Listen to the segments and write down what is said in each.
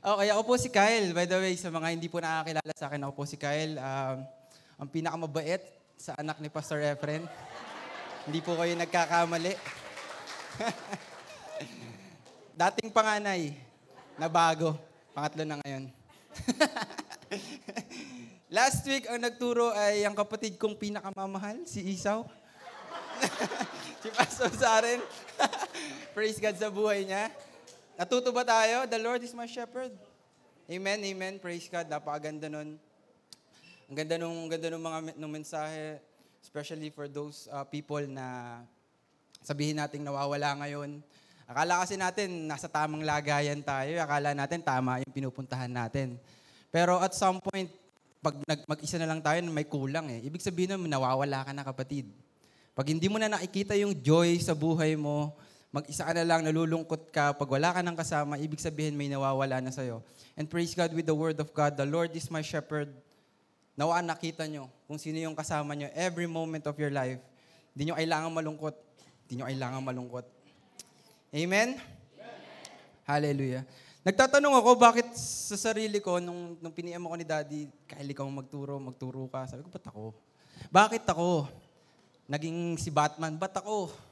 Okay, ako po si Kyle. By the way, sa mga hindi po nakakilala sa akin, ako po si Kyle. Um, ang pinakamabait sa anak ni Pastor Efren. hindi po kayo nagkakamali. Dating panganay, na bago. Pangatlo na ngayon. Last week, ang nagturo ay ang kapatid kong pinakamamahal, si Isaw. si Pastor Saren. Praise God sa buhay niya. Natuto ba tayo? The Lord is my shepherd. Amen, amen. Praise God. Napakaganda nun. Ang ganda nung, ang ganda nung mga nung mensahe, especially for those uh, people na sabihin nating nawawala ngayon. Akala kasi natin nasa tamang lagayan tayo. Akala natin tama yung pinupuntahan natin. Pero at some point, pag nag, mag-isa na lang tayo, may kulang eh. Ibig sabihin nun, nawawala ka na kapatid. Pag hindi mo na nakikita yung joy sa buhay mo, mag-isa ka na lang, nalulungkot ka, pag wala ka ng kasama, ibig sabihin may nawawala na sa'yo. And praise God with the word of God, the Lord is my shepherd. Nawa nakita nyo kung sino yung kasama nyo every moment of your life. Hindi nyo kailangan malungkot. Hindi nyo kailangan malungkot. Amen? Hallelujah. Nagtatanong ako bakit sa sarili ko, nung, nung piniem ako ni Daddy, Kyle, ikaw magturo, magturo ka. Sabi ko, ba't ako? Bakit ako? Naging si Batman, ba't ako?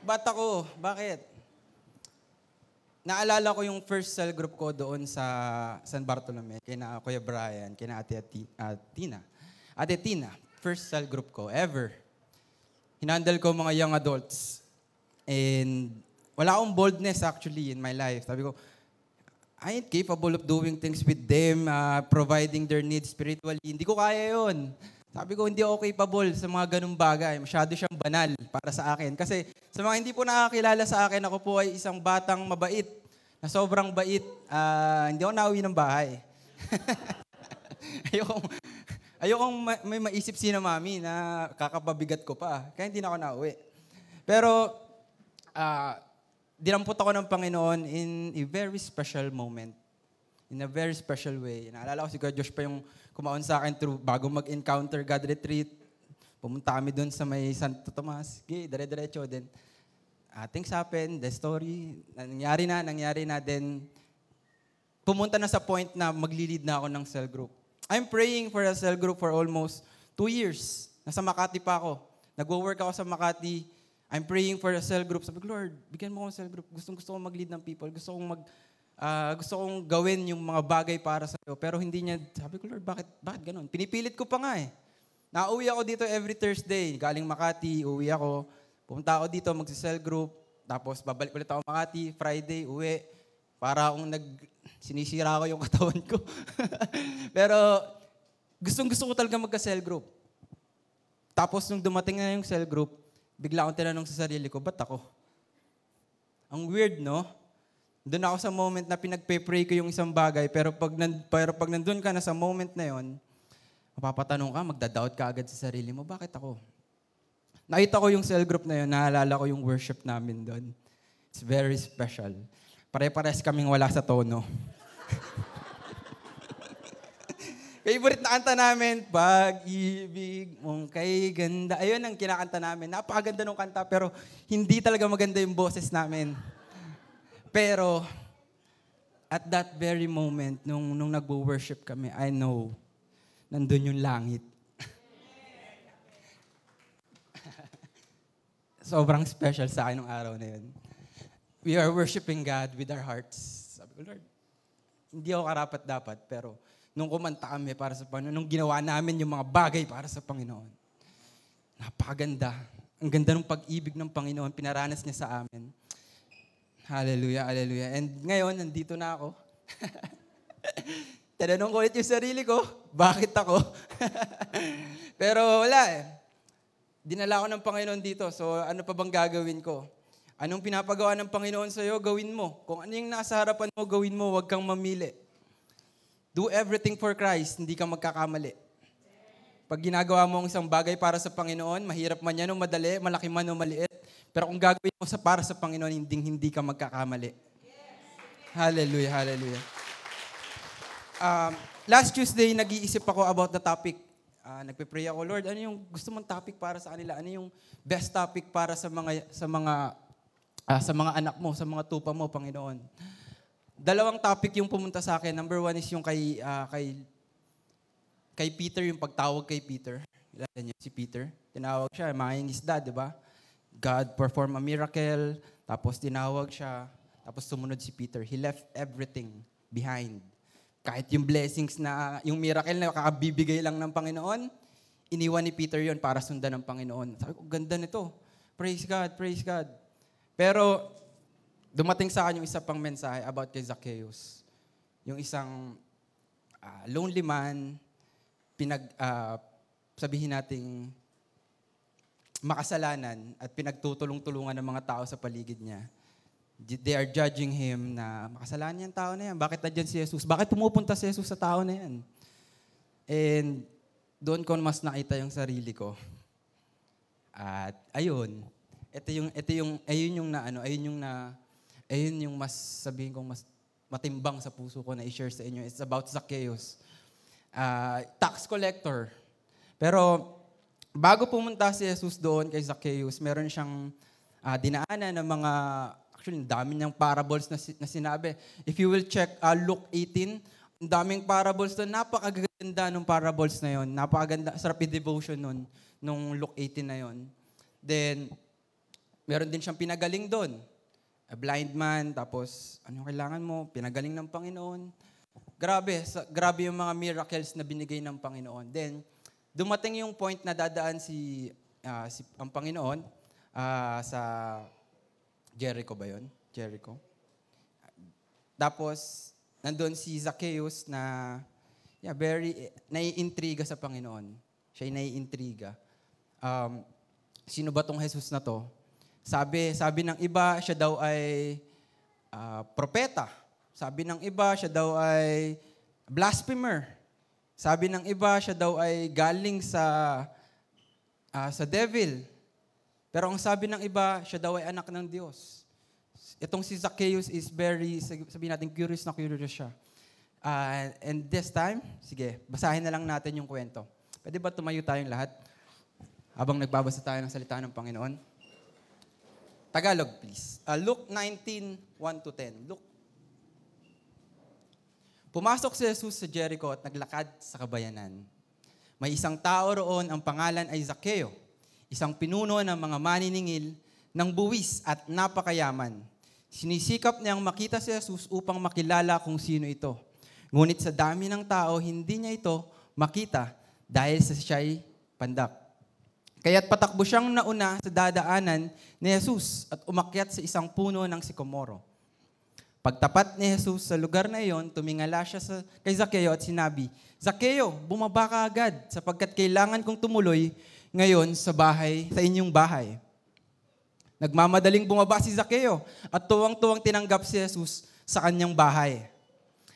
Ba't ako? Bakit? Naalala ko yung first cell group ko doon sa San Bartolome, kina Kuya Brian, kina Ate Ati- ah, Tina. Ate Tina, first cell group ko ever. Hinandle ko mga young adults. And wala akong boldness actually in my life. Sabi ko, I ain't capable of doing things with them, ah, providing their needs spiritually. Hindi ko kaya yon. Sabi ko, hindi ako capable sa mga ganung bagay. Masyado siyang banal para sa akin. Kasi sa mga hindi po nakakilala sa akin, ako po ay isang batang mabait, na sobrang bait. Ah, hindi ako nauwi ng bahay. ayokong, ayokong ma- may maisip si na mami na kakapabigat ko pa. Kaya hindi na ako nauwi. Pero, ah, dinampot ako ng Panginoon in a very special moment. In a very special way. Naalala ko si Kuya Josh pa yung kumaon sa akin through bago mag-encounter God Retreat. Pumunta kami doon sa may Santo Tomas. Okay, dire-diretso. Then, uh, things happen, the story, nangyari na, nangyari na. Then, pumunta na sa point na maglilid na ako ng cell group. I'm praying for a cell group for almost two years. Nasa Makati pa ako. Nagwo-work ako sa Makati. I'm praying for a cell group. Sabi ko, Lord, bigyan mo ako ng cell group. Gustong gusto kong mag-lead ng people. Gusto kong mag, ah, gusto kong gawin yung mga bagay para sa iyo. Pero hindi niya, sabi ko, Lord, bakit, bakit ganun? Pinipilit ko pa nga eh. Nauwi ako dito every Thursday. Galing Makati, uwi ako. Pumunta ako dito, magsi-cell group. Tapos babalik ulit ako Makati, Friday, uwi. Para akong nag, sinisira ko yung katawan ko. Pero gustong gusto ko talaga magka-cell group. Tapos nung dumating na yung cell group, bigla akong tinanong sa sarili ko, ba't ako? Ang weird, no? Doon ako sa moment na pinagpe-pray ko yung isang bagay, pero pag, nan, pero pag nandun ka na sa moment na yon, mapapatanong ka, magda-doubt ka agad sa sarili mo, bakit ako? Nakita ko yung cell group na yun, naalala ko yung worship namin doon. It's very special. Pare-pares kaming wala sa tono. Favorite na kanta namin, Pag-ibig mong kay ganda. Ayun ang kinakanta namin. Napakaganda ng kanta, pero hindi talaga maganda yung boses namin. Pero, at that very moment, nung, nung nagwo-worship kami, I know, nandun yung langit. Sobrang special sa akin ng araw na yun. We are worshiping God with our hearts. Sabi ko, Lord, hindi ako karapat dapat, pero nung kumanta kami para sa Panginoon, nung ginawa namin yung mga bagay para sa Panginoon, napakaganda. Ang ganda ng pag-ibig ng Panginoon, pinaranas niya sa amin. Hallelujah, hallelujah. And ngayon, nandito na ako. Tinanong ko ulit yung sarili ko, bakit ako? Pero wala eh. Dinala ko ng Panginoon dito, so ano pa bang gagawin ko? Anong pinapagawa ng Panginoon sa'yo, gawin mo. Kung ano yung nasa harapan mo, gawin mo, huwag kang mamili. Do everything for Christ, hindi ka magkakamali. Pag ginagawa mo ang isang bagay para sa Panginoon, mahirap man yan o madali, malaki man o maliit. Pero kung gagawin mo sa para sa Panginoon, hindi, hindi ka magkakamali. Hallelujah, hallelujah. Um, last Tuesday, nag-iisip ako about the topic. Uh, nagpe-pray ako, Lord, ano yung gusto mong topic para sa kanila? Ano yung best topic para sa mga sa mga ah, sa mga anak mo, sa mga tupa mo, Panginoon? dalawang topic yung pumunta sa akin. Number one is yung kay, ah, kay, kay Peter, yung pagtawag kay Peter. Kilala niyo si Peter. Tinawag siya, maing isda, di ba? God perform a miracle, tapos tinawag siya, tapos sumunod si Peter. He left everything behind. Kahit yung blessings na, yung miracle na kakabibigay lang ng Panginoon, iniwan ni Peter yon para sundan ng Panginoon. Sabi ko, ganda nito. Praise God, praise God. Pero, dumating sa akin yung isa pang mensahe about kay Zacchaeus. Yung isang ah, lonely man, pinag, ah, sabihin nating makasalanan at pinagtutulong-tulungan ng mga tao sa paligid niya. They are judging him na makasalanan yung tao na yan. Bakit nandiyan si Jesus? Bakit pumupunta si Jesus sa tao na yan? And doon ko mas nakita yung sarili ko. At ayun, ito yung ito yung ayun yung na ano, ayun yung na ayun yung mas sabihin kong mas matimbang sa puso ko na i-share sa inyo. It's about Zacchaeus. Ah, tax collector. Pero bago pumunta si Jesus doon kay Zacchaeus, meron siyang ah, dinaanan ng mga actually dami niyang parables na, si- na sinabi. If you will check ah, Luke 18, ang daming parables doon. Napakaganda ng parables na yon. Napakaganda, sarap i-devotion nun, nung Luke 18 na yon. Then, meron din siyang pinagaling doon. A blind man, tapos ano kailangan mo? Pinagaling ng Panginoon. Grabe, sa, grabe yung mga miracles na binigay ng Panginoon. Then, dumating yung point na dadaan si, ah, si ang Panginoon ah, sa Jericho ba yon? Jericho. Tapos, nandun si Zacchaeus na yeah, very, naiintriga sa Panginoon. Siya ay naiintriga. Um, sino ba tong Jesus na to? Sabi, sabi ng iba, siya daw ay ah, propeta. Sabi ng iba, siya daw ay blasphemer. Sabi ng iba, siya daw ay galing sa ah, sa devil. Pero ang sabi ng iba, siya daw ay anak ng Diyos. Itong si Zacchaeus is very, sabihin natin, curious na curious siya. Ah, and this time, sige, basahin na lang natin yung kwento. Pwede ba tumayo tayong lahat? Habang nagbabasa tayo ng salita ng Panginoon. Tagalog, please. Ah, Luke 19, 1 to 10. Luke. Pumasok si Jesus sa Jericho at naglakad sa kabayanan. May isang tao roon, ang pangalan ay Zaccheo, isang pinuno ng mga maniningil ng buwis at napakayaman. Sinisikap niyang makita si Jesus upang makilala kung sino ito. Ngunit sa dami ng tao, hindi niya ito makita dahil sa siya'y pandak. Kaya't patakbo siyang nauna sa dadaanan ni Jesus at umakyat sa isang puno ng sikomoro. Pagtapat ni Jesus sa lugar na iyon, tumingala siya sa, kay Zaccheo at sinabi, Zaccheo, bumaba ka agad sapagkat kailangan kong tumuloy ngayon sa bahay, sa inyong bahay. Nagmamadaling bumaba si Zaccheo at tuwang-tuwang tinanggap si Jesus sa kanyang bahay.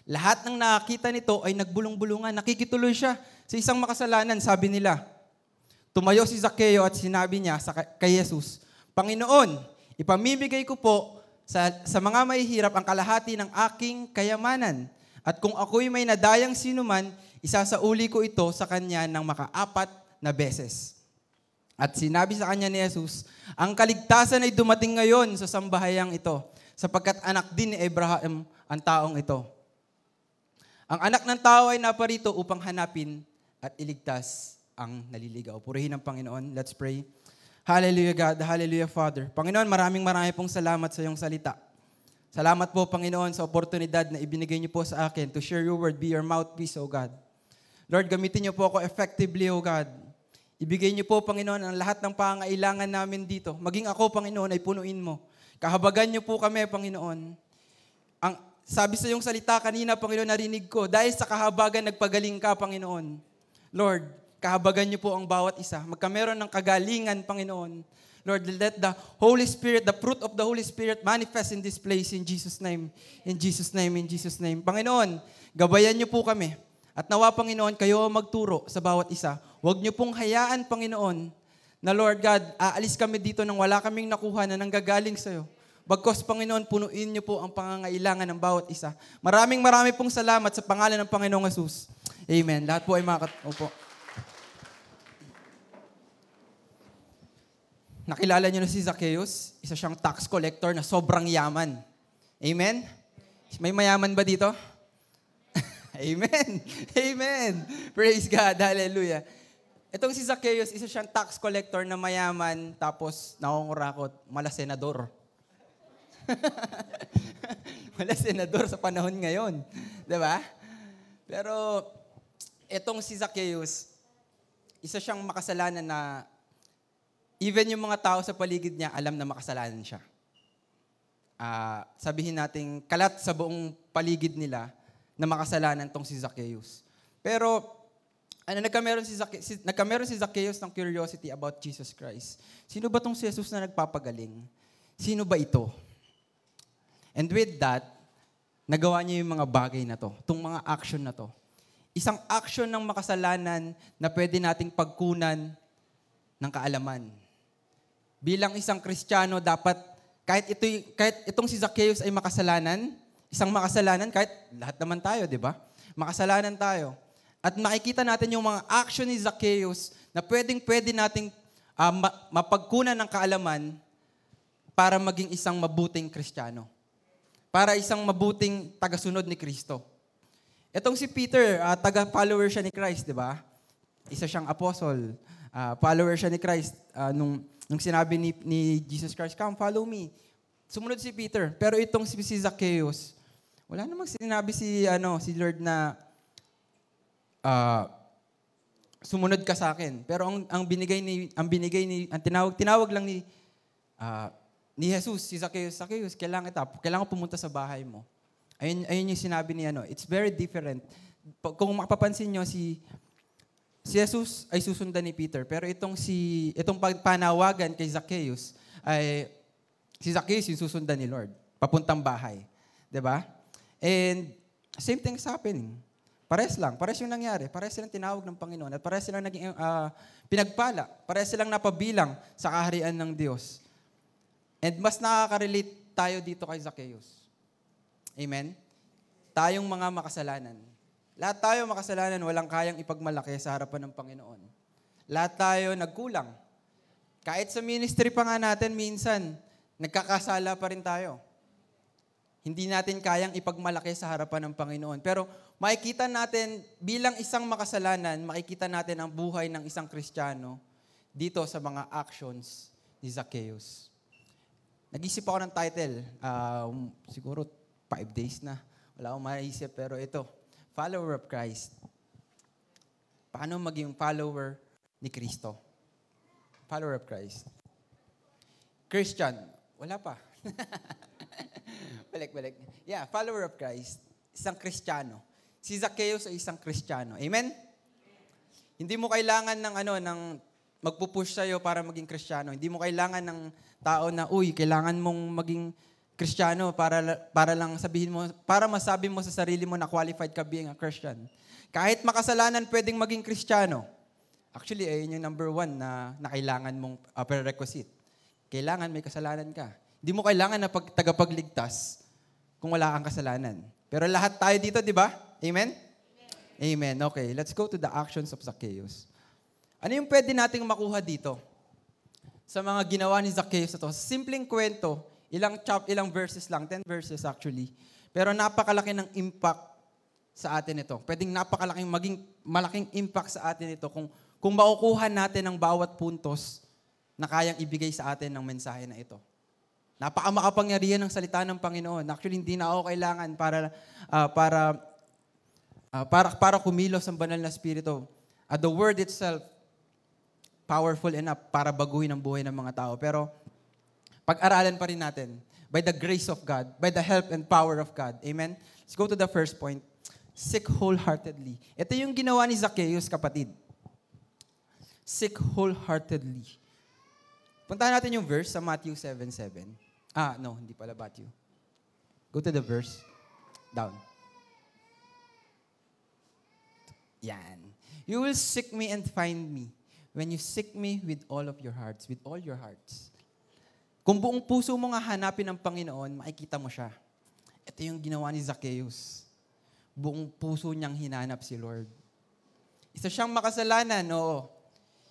Lahat ng nakakita nito ay nagbulong-bulungan. Nakikituloy siya sa isang makasalanan, sabi nila. Tumayo si Zaccheo at sinabi niya sa, kay Jesus, Panginoon, ipamimigay ko po sa, sa mga mahihirap ang kalahati ng aking kayamanan. At kung ako'y may nadayang sinuman, isasauli ko ito sa kanya ng makaapat na beses. At sinabi sa kanya ni Jesus, ang kaligtasan ay dumating ngayon sa sambahayang ito, sapagkat anak din ni Abraham ang taong ito. Ang anak ng tao ay naparito upang hanapin at iligtas ang naliligaw. Purihin ang Panginoon. Let's pray. Hallelujah God, Hallelujah Father. Panginoon, maraming maraming pong salamat sa iyong salita. Salamat po, Panginoon, sa oportunidad na ibinigay niyo po sa akin to share your word, be your mouthpiece, O God. Lord, gamitin niyo po ako effectively, O God. Ibigay niyo po, Panginoon, ang lahat ng pangailangan namin dito. Maging ako, Panginoon, ay punuin mo. Kahabagan niyo po kami, Panginoon. Ang sabi sa iyong salita kanina, Panginoon, narinig ko, dahil sa kahabagan, nagpagaling ka, Panginoon. Lord, kahabagan niyo po ang bawat isa. Magkameron ng kagalingan, Panginoon. Lord, let the Holy Spirit, the fruit of the Holy Spirit manifest in this place in Jesus' name. In Jesus' name, in Jesus' name. Panginoon, gabayan niyo po kami. At nawa, Panginoon, kayo magturo sa bawat isa. Huwag niyo pong hayaan, Panginoon, na Lord God, aalis kami dito nang wala kaming nakuha na nanggagaling sa iyo. Bagkos, Panginoon, punuin niyo po ang pangangailangan ng bawat isa. Maraming marami pong salamat sa pangalan ng Panginoong Jesus. Amen. Lahat po ay mga kat- Opo. Nakilala niyo na si Zacchaeus, isa siyang tax collector na sobrang yaman. Amen? May mayaman ba dito? Amen. Amen. Praise God. Hallelujah. Itong si Zacchaeus, isa siyang tax collector na mayaman, tapos nakungurakot, mala senador. mala senador sa panahon ngayon. Ba? Pero, itong si Zacchaeus, isa siyang makasalanan na even yung mga tao sa paligid niya, alam na makasalanan siya. Ah, sabihin natin, kalat sa buong paligid nila na makasalanan tong si Zacchaeus. Pero, ano, nagkameron si, Zacche- si, nagkameron si Zacchaeus ng curiosity about Jesus Christ. Sino ba tong si Jesus na nagpapagaling? Sino ba ito? And with that, nagawa niya yung mga bagay na to, itong mga action na to. Isang action ng makasalanan na pwede nating pagkunan ng kaalaman. Bilang isang Kristiyano, dapat kahit, ito, kahit itong si Zacchaeus ay makasalanan, isang makasalanan, kahit lahat naman tayo, di ba? Makasalanan tayo. At makikita natin yung mga action ni Zacchaeus na pwedeng pwede nating ma- mapagkunan ng kaalaman para maging isang mabuting Kristiyano. Para isang mabuting tagasunod ni Kristo. Itong si Peter, ah, taga-follower siya ni Christ, di ba? Isa siyang apostle. Ah, follower siya ni Christ. Ah, nung, nung sinabi ni, ni Jesus Christ, come, follow me. Sumunod si Peter. Pero itong si, si Zacchaeus, wala namang sinabi si, ano, si Lord na ah, sumunod ka sa akin. Pero ang, ang binigay ni ang binigay ni ang tinawag tinawag lang ni ah, ni Jesus si Zacchaeus, Zacchaeus, kailangan kita, kailangan pumunta sa bahay mo. Ayun, ayun yung sinabi ni ano, it's very different. Kung mapapansin nyo, si, si Jesus ay susundan ni Peter, pero itong si itong pagpanawagan kay Zacchaeus ay si Zacchaeus yung susundan ni Lord, papuntang bahay. 'Di ba? And same thing is happening. Pares lang, pares yung nangyari. Pares silang tinawag ng Panginoon at pares silang naging ah, pinagpala. Pares silang napabilang sa kaharian ng Diyos. And mas nakaka-relate tayo dito kay Zacchaeus. Amen? Tayong mga makasalanan. Lahat tayo makasalanan, walang kayang ipagmalaki sa harapan ng Panginoon. Lahat tayo nagkulang. Kahit sa ministry pa nga natin, minsan, nagkakasala pa rin tayo. Hindi natin kayang ipagmalaki sa harapan ng Panginoon. Pero makikita natin, bilang isang makasalanan, makikita natin ang buhay ng isang Kristiyano dito sa mga actions ni Zacchaeus. Nag-isip ako ng title. Um, siguro five days na. Wala akong maisip, pero ito. Follower of Christ. Paano maging follower ni Kristo? Follower of Christ. Christian. Wala pa. balik, balik. Yeah, follower of Christ. Isang Kristiyano. Si Zacchaeus ay isang Kristiyano. Amen? Hindi mo kailangan ng ano, ng magpupush sa'yo para maging Kristiyano. Hindi mo kailangan ng tao na, uy, kailangan mong maging Kristiyano para, para lang sabihin mo, para masabi mo sa sarili mo na qualified ka being a Christian. Kahit makasalanan, pwedeng maging Kristiyano. Actually, ayun yung number one na, na kailangan mong uh, prerequisite. Kailangan may kasalanan ka. Hindi mo kailangan na pag, tagapagligtas kung wala kang kasalanan. Pero lahat tayo dito, di ba? Amen? Amen. Okay, let's go to the actions of Zacchaeus. Ano yung pwede nating makuha dito? Sa mga ginawa ni Zacchaeus ito. Simpleng kwento, ilang chap, ilang verses lang, 10 verses actually. Pero napakalaki ng impact sa atin ito. Pwedeng napakalaking maging malaking impact sa atin ito kung kung makukuha natin ang bawat puntos na kayang ibigay sa atin ng mensahe na ito. Napakamakapangyarihan ng salita ng Panginoon. Actually, hindi na ako kailangan para ah, para ah, para para kumilos ang banal na spirito. Ah, the word itself powerful enough para baguhin ang buhay ng mga tao. Pero pag-aralan pa rin natin by the grace of God, by the help and power of God. Amen? Let's go to the first point. Seek wholeheartedly. Ito yung ginawa ni Zacchaeus, kapatid. Seek wholeheartedly. Puntahan natin yung verse sa Matthew 7.7. Ah, no, hindi pala Matthew. Go to the verse. Down. Yan. You will seek me and find me when you seek me with all of your hearts, with all your hearts. Kung buong puso mo nga hanapin ang Panginoon, makikita mo siya. Ito yung ginawa ni Zacchaeus. Buong puso niyang hinanap si Lord. Isa siyang makasalanan, oo.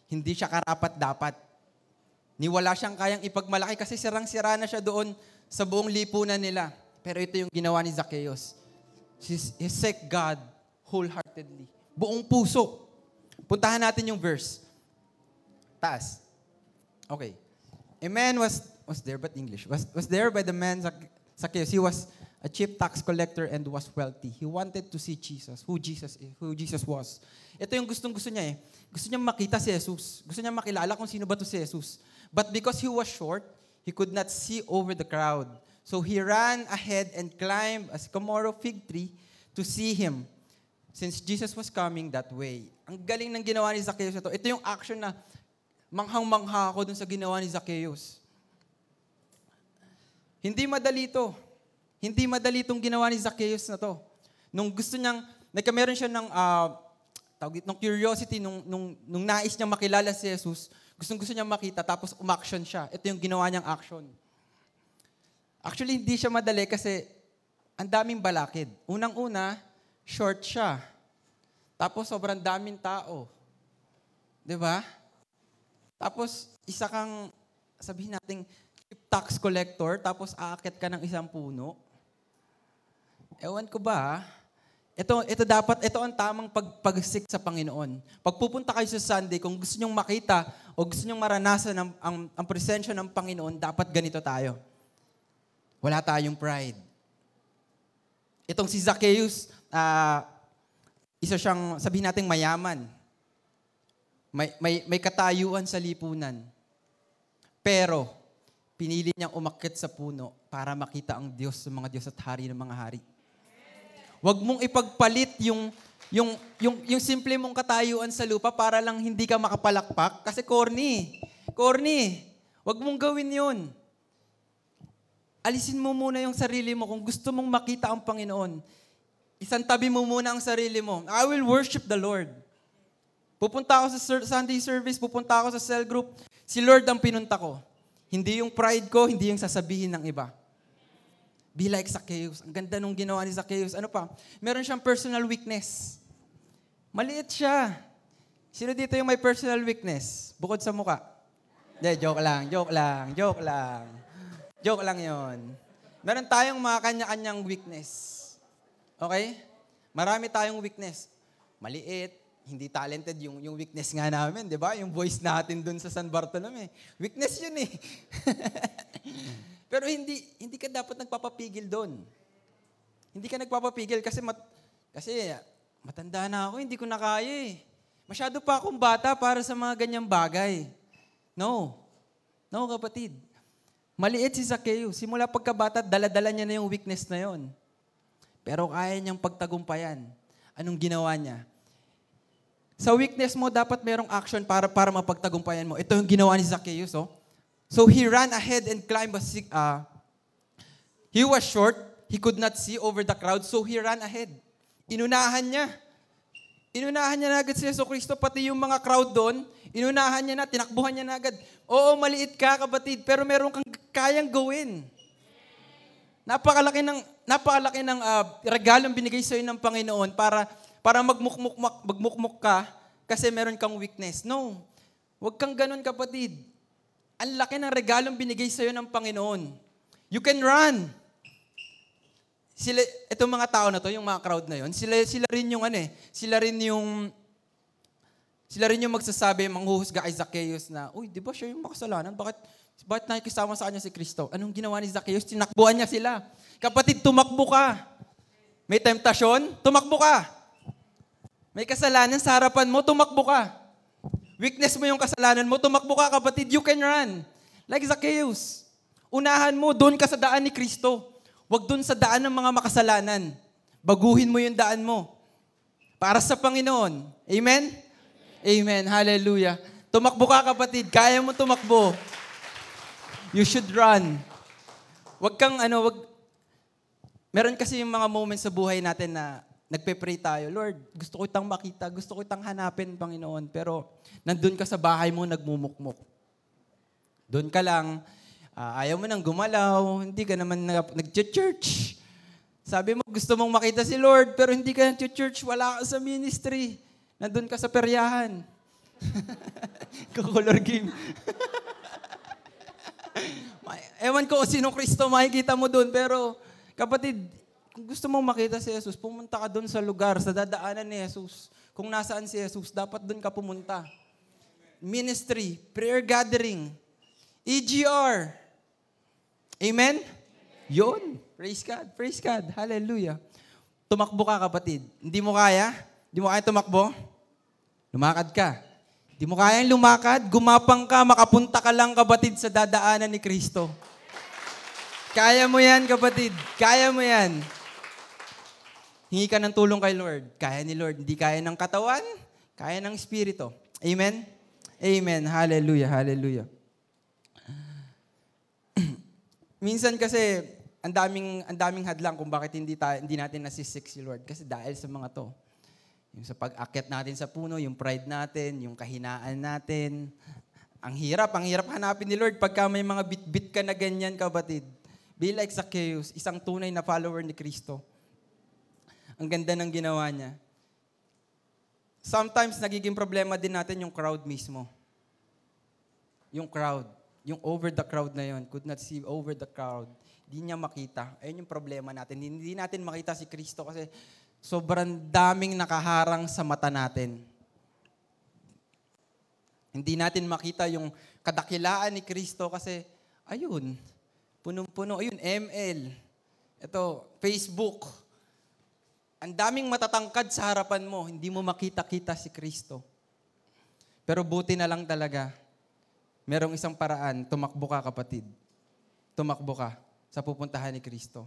Hindi siya karapat-dapat. Ni wala siyang kayang ipagmalaki kasi sirang-sira na siya doon sa buong lipunan nila. Pero ito yung ginawa ni Zacchaeus. He sought God wholeheartedly. Buong puso. Puntahan natin yung verse. Taas. Okay. A man was was there but English. Was was there by the man Zac- Zacchaeus. He was a cheap tax collector and was wealthy. He wanted to see Jesus, who Jesus is, who Jesus was. Ito yung gustong-gusto niya eh. Gusto niya makita si Jesus. Gusto niya makilala kung sino ba to si Jesus. But because he was short, he could not see over the crowd. So he ran ahead and climbed a sycamore fig tree to see him since Jesus was coming that way. Ang galing ng ginawa ni Zacchaeus ito. Ito yung action na manghang-mangha ako dun sa ginawa ni Zacchaeus. Hindi madali to. Hindi madali itong ginawa ni Zacchaeus na to. Nung gusto niyang, nagkameron siya ng, uh, tawag dito, ng curiosity, nung, nung, nung nais niyang makilala si Jesus, gustong gusto niyang makita, tapos umaction siya. Ito yung ginawa niyang action. Actually, hindi siya madali kasi ang daming balakid. Unang-una, short siya. Tapos sobrang daming tao. 'Di ba? Tapos isa kang sabihin nating tax collector tapos aakyat ka ng isang puno. Ewan ko ba? Ito, ito dapat, ito ang tamang pagpagsik sa Panginoon. Pag pupunta kayo sa Sunday, kung gusto nyong makita o gusto nyong maranasan ang, ang, ang presensya ng Panginoon, dapat ganito tayo. Wala tayong pride. Itong si Zacchaeus, ah, isa siyang, sabihin natin, mayaman. May, may, may katayuan sa lipunan. Pero, pinili niyang umakyat sa puno para makita ang Diyos sa mga Diyos at hari ng mga hari. Huwag mong ipagpalit yung, yung, yung, yung simple mong katayuan sa lupa para lang hindi ka makapalakpak kasi corny. Corny. Huwag mong gawin yun. Alisin mo muna yung sarili mo kung gusto mong makita ang Panginoon. Isang tabi mo muna ang sarili mo. I will worship the Lord. Pupunta ako sa Sunday service, pupunta ako sa cell group. Si Lord ang pinunta ko. Hindi yung pride ko, hindi yung sasabihin ng iba. Be like Zacchaeus. Ang ganda nung ginawa ni Zacchaeus. Ano pa? Meron siyang personal weakness. Maliit siya. Sino dito yung may personal weakness? Bukod sa muka. Hindi, joke lang, joke lang, joke lang. Joke lang yon. Meron tayong mga kanya-kanyang weakness. Okay? Marami tayong weakness. Maliit, hindi talented yung, yung weakness nga namin, di ba? Yung voice natin dun sa San Bartolome. Weakness yun eh. Pero hindi hindi ka dapat nagpapapigil doon. Hindi ka nagpapapigil kasi mat, kasi matanda na ako, hindi ko na kaya eh. Masyado pa akong bata para sa mga ganyang bagay. No. No, kapatid. Maliit si Zacchaeus. Simula pagkabata, daladala niya na yung weakness na yon. Pero kaya niyang pagtagumpayan. Anong ginawa niya? Sa weakness mo, dapat merong action para para mapagtagumpayan mo. Ito yung ginawa ni Zacchaeus, oh. So he ran ahead and climbed a uh, He was short. He could not see over the crowd, so he ran ahead. Inunahan niya. Inunahan niya na agad si Yeso Kristo, pati yung mga crowd doon, inunahan niya na, tinakbuhan niya na agad. Oo, maliit ka, kapatid, pero meron kang kayang gawin. Napakalaki ng napakalaki ng uh, regalong binigay sa iyo ng Panginoon para para magmukmuk magmukmuk ka kasi meron kang weakness. No. Huwag kang ganun, kapatid. Ang laki ng regalong binigay sa iyo ng Panginoon. You can run. Sila, itong mga tao na to, yung mga crowd na yon, sila, sila rin yung ano eh, sila rin yung, sila rin yung magsasabi, manghuhusga kay Zacchaeus na, uy, di ba siya yung makasalanan? Bakit, bakit nakikisama sa kanya si Kristo? Anong ginawa ni Zacchaeus? Tinakbuhan niya sila. Kapatid, tumakbo ka. May temptasyon? Tumakbo ka. May kasalanan sa harapan mo? Tumakbo ka. Weakness mo yung kasalanan mo? Tumakbo ka, kapatid. You can run. Like Zacchaeus. Unahan mo, doon ka sa daan ni Kristo. Huwag doon sa daan ng mga makasalanan. Baguhin mo yung daan mo. Para sa Panginoon. Amen? Amen. Hallelujah. Tumakbo ka, kapatid. Kaya mo tumakbo. You should run. Huwag kang ano, wag Meron kasi yung mga moments sa buhay natin na nagpe-pray tayo, Lord, gusto ko itang makita, gusto ko itang hanapin, Panginoon. Pero nandun ka sa bahay mo, nagmumukmuk. Doon ka lang, uh, ayaw mo nang gumalaw, hindi ka naman nag-church. Sabi mo, gusto mong makita si Lord, pero hindi ka nag-church, wala ka sa ministry. Nandun ka sa peryahan. Kukulor game. Ewan ko sinong Kristo makikita mo doon, pero Kapatid, kung gusto mong makita si Jesus, pumunta ka doon sa lugar, sa dadaanan ni Jesus. Kung nasaan si Jesus, dapat doon ka pumunta. Ministry, prayer gathering, EGR. Amen? Yun. Praise God. Praise God. Hallelujah. Tumakbo ka, kapatid. Hindi mo kaya? Hindi mo kaya tumakbo? Lumakad ka. Hindi mo kayang lumakad? Gumapang ka, makapunta ka lang, kapatid, sa dadaanan ni Kristo. Kaya mo yan, kapatid. Kaya mo yan. Hingi ka ng tulong kay Lord. Kaya ni Lord. Hindi kaya ng katawan, kaya ng Espiritu. Amen? Amen. Hallelujah. Hallelujah. Minsan kasi, ang daming, ang daming hadlang kung bakit hindi, tayo, hindi natin nasisik si Lord. Kasi dahil sa mga to. Yung sa pag-akyat natin sa puno, yung pride natin, yung kahinaan natin. Ang hirap, ang hirap hanapin ni Lord pagka may mga bit-bit ka na ganyan, kapatid. Be like Zacchaeus, isang tunay na follower ni Kristo. Ang ganda ng ginawa niya. Sometimes nagiging problema din natin yung crowd mismo. Yung crowd. Yung over the crowd na yon, could not see over the crowd. Hindi niya makita. Ayun yung problema natin. Hindi natin makita si Kristo kasi sobrang daming nakaharang sa mata natin. Hindi natin makita yung kadakilaan ni Kristo kasi, ayun, punong-puno. Ayun, ML. Ito, Facebook. Ang daming matatangkad sa harapan mo, hindi mo makita-kita si Kristo. Pero buti na lang talaga, merong isang paraan, tumakbo ka kapatid. Tumakbo ka sa pupuntahan ni Kristo.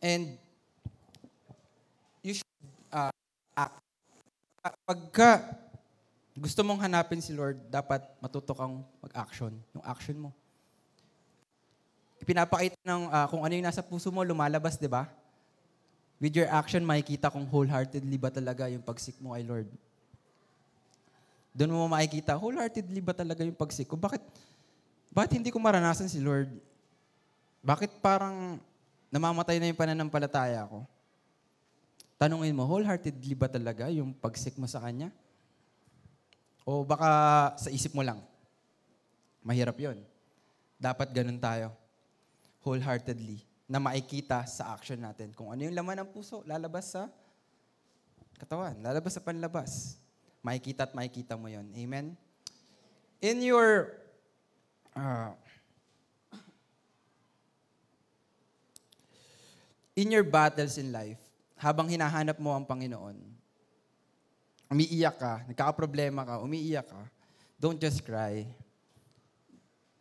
And you should uh, act. Pagka gusto mong hanapin si Lord, dapat matuto kang mag-action. Yung action mo. Ipinapakita ng uh, kung ano yung nasa puso mo, lumalabas, di ba? With your action, makikita kung wholeheartedly ba talaga yung pagsik mo kay Lord. Doon mo makikita, wholeheartedly ba talaga yung pagsik ko? Bakit, bakit hindi ko maranasan si Lord? Bakit parang namamatay na yung pananampalataya ko? Tanungin mo, wholeheartedly ba talaga yung pagsik mo sa Kanya? O baka sa isip mo lang? Mahirap yon. Dapat ganun tayo. Wholeheartedly. Na makikita sa action natin. Kung ano yung laman ng puso, lalabas sa katawan. Lalabas sa panlabas makikita at makikita mo yon. Amen? In your uh, in your battles in life, habang hinahanap mo ang Panginoon, umiiyak ka, nagkakaproblema ka, umiiyak ka, don't just cry.